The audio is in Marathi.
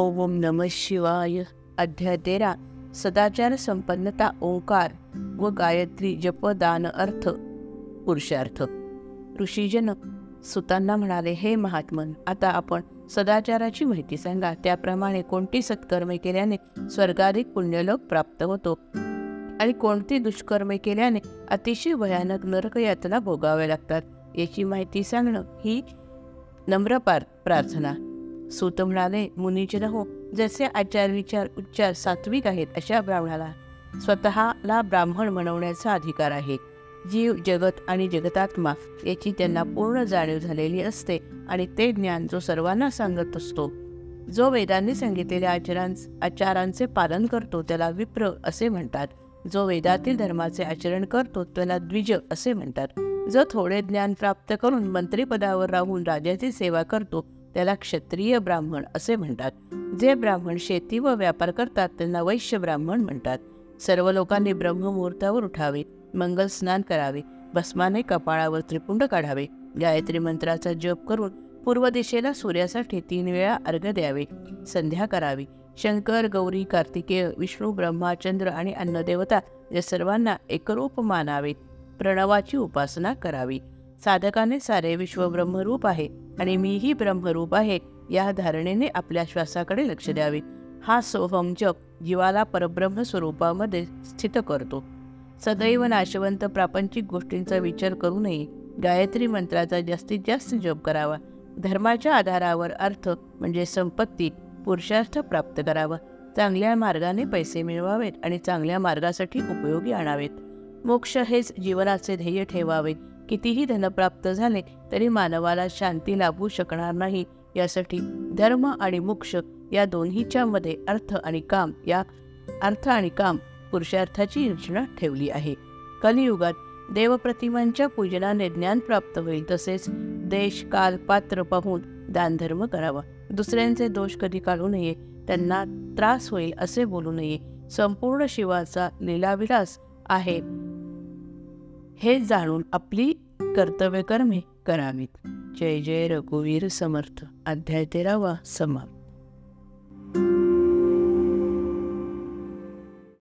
ओम नम शिवाय अध्याय तेरा सदाचार संपन्नता ओंकार व गायत्री जप दान अर्थ पुरुषार्थ ऋषीजन सुतांना म्हणाले हे महात्मन आता आपण सदाचाराची माहिती सांगा. त्याप्रमाणे कोणती सत्कर्मे केल्याने स्वर्गाधिक पुण्यलोक प्राप्त होतो? आणि कोणती दुष्कर्मे केल्याने अतिशय भयानक नरक यातना भोगाव्या लागतात? याची माहिती सांगणं ही नम्र पार प्रार्थना सूत म्हणाले मुनीजन हो जसे आचार विचार उच्चार सात्विक आहेत अशा ब्राह्मणाला स्वतःला ब्राह्मण म्हणवण्याचा अधिकार आहे. जीव जगत आणि जगतात्मा याची त्यांना पूर्ण जाणीव झालेली असते आणि ते ज्ञान जो सर्वांना सांगत असतो. जो वेदांनी सांगितलेल्या आचरां आचारांचे पालन करतो त्याला विप्र असे म्हणतात. जो वेदातील धर्माचे आचरण करतो त्याला द्विज असे म्हणतात. जो थोडे ज्ञान प्राप्त करून मंत्रिपदावर राहून राजाची सेवा करतो त्याला क्षत्रिय ब्राह्मण असे म्हणतात. जे ब्राह्मण शेती व व्यापार करतात त्यांना वैश्य ब्राह्मण म्हणतात. सर्व लोकांनी ब्रह्ममुहूर्तावर उठावे मंगल स्नान करावे भस्माने कपाळावर त्रिपुंड काढावे गायत्री मंत्राचा जप करून पूर्व दिशेला सूर्यासाठी तीन वेळा अर्घ द्यावे संध्या करावी. शंकर गौरी कार्तिकेय विष्णू ब्रह्मा चंद्र आणि अन्नदेवता या सर्वांना एकरूप मानावे. प्रणवाची उपासना करावी. साधकाने सारे विश्व ब्रह्मरूप आहे आणि मीही ब्रह्मरूप आहे या धारणेने आपल्या श्वासाकडे लक्ष द्यावे. हा सोहम जप जीवाला परब्रह्म स्वरूपामध्ये स्थित करतो. सदैव नाशवंत प्रापंचिक गोष्टींचा विचार करू नये. गायत्री मंत्राचा जास्तीत जास्त जप करावा. धर्माच्या आधारावर अर्थ म्हणजे संपत्ती पुरुषार्थ प्राप्त करावा. चांगल्या मार्गाने पैसे मिळवावेत आणि चांगल्या मार्गासाठी उपयोगी आणावेत. मोक्ष हेच जीवनाचे ध्येय ठेवावेत कितीही धन प्राप्त झाले तरी मानवाला शांती लाभू शकणार नाही. यासाठी धर्म आणि मोक्ष या दोन्हीच्या मध्ये अर्थ आणि काम या अर्थ आणि काम पुरुषार्थाची योजना ठेवली आहे. कलियुगात देवप्रतिमांच्या पूजनाने ज्ञान प्राप्त होईल तसेच देश काल पात्र पाहून दानधर्म करावा. दुसऱ्यांचे दोष कधी काढू नये त्यांना त्रास होईल असे बोलू नये. संपूर्ण शिवाचा लिलाविलास आहे. हे जाणून आपली कर्तव्यकर्मे करावीत. जय जय रघुवीर समर्थ. अध्याय तेरावा समाप्त.